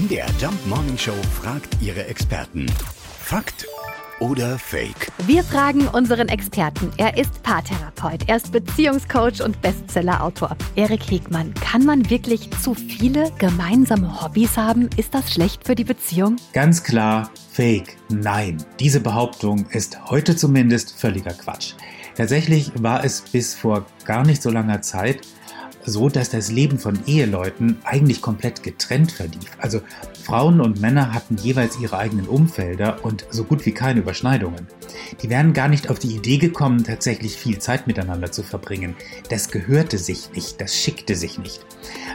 MDR Jump Morning Show fragt ihre Experten. Fakt oder Fake? Wir fragen unseren Experten. Er ist Paartherapeut, er ist Beziehungscoach und Bestsellerautor. Erik Hegmann, kann man wirklich zu viele gemeinsame Hobbys haben? Ist das schlecht für die Beziehung? Ganz klar, Fake. Nein, diese Behauptung ist heute zumindest völliger Quatsch. Tatsächlich war es bis vor gar nicht so langer Zeit so, dass das Leben von Eheleuten eigentlich komplett getrennt verlief. Also Frauen und Männer hatten jeweils ihre eigenen Umfelder und so gut wie keine Überschneidungen. Die wären gar nicht auf die Idee gekommen, tatsächlich viel Zeit miteinander zu verbringen. Das gehörte sich nicht, das schickte sich nicht.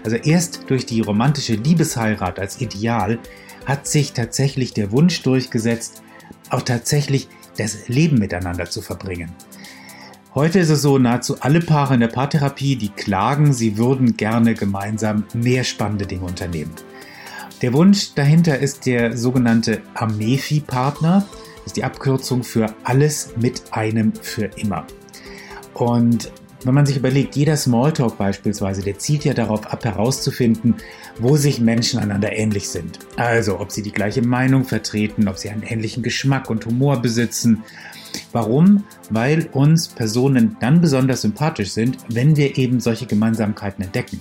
Also erst durch die romantische Liebesheirat als Ideal hat sich tatsächlich der Wunsch durchgesetzt, auch tatsächlich das Leben miteinander zu verbringen. Heute ist es so, nahezu alle Paare in der Paartherapie, die klagen, sie würden gerne gemeinsam mehr spannende Dinge unternehmen. Der Wunsch dahinter ist der sogenannte Amefi-Partner, das ist die Abkürzung für alles mit einem für immer. Und wenn man sich überlegt, jeder Smalltalk beispielsweise, der zielt ja darauf ab, herauszufinden, wo sich Menschen einander ähnlich sind. Also, ob sie die gleiche Meinung vertreten, ob sie einen ähnlichen Geschmack und Humor besitzen, Warum? Weil uns Personen dann besonders sympathisch sind, wenn wir eben solche Gemeinsamkeiten entdecken.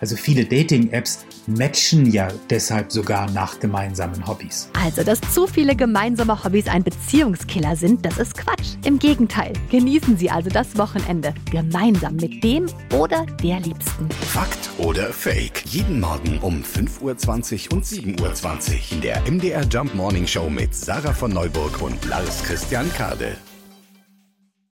Also viele Dating-Apps matchen ja deshalb sogar nach gemeinsamen Hobbys. Also, dass zu viele gemeinsame Hobbys ein Beziehungskiller sind, das ist Quatsch. Im Gegenteil, genießen Sie also das Wochenende gemeinsam mit dem oder der Liebsten. Fakt oder Fake? Jeden Morgen um 5.20 Uhr und 7.20 Uhr in der MDR Jump Morning Show mit Sarah von Neuburg und Lars Christian Kade.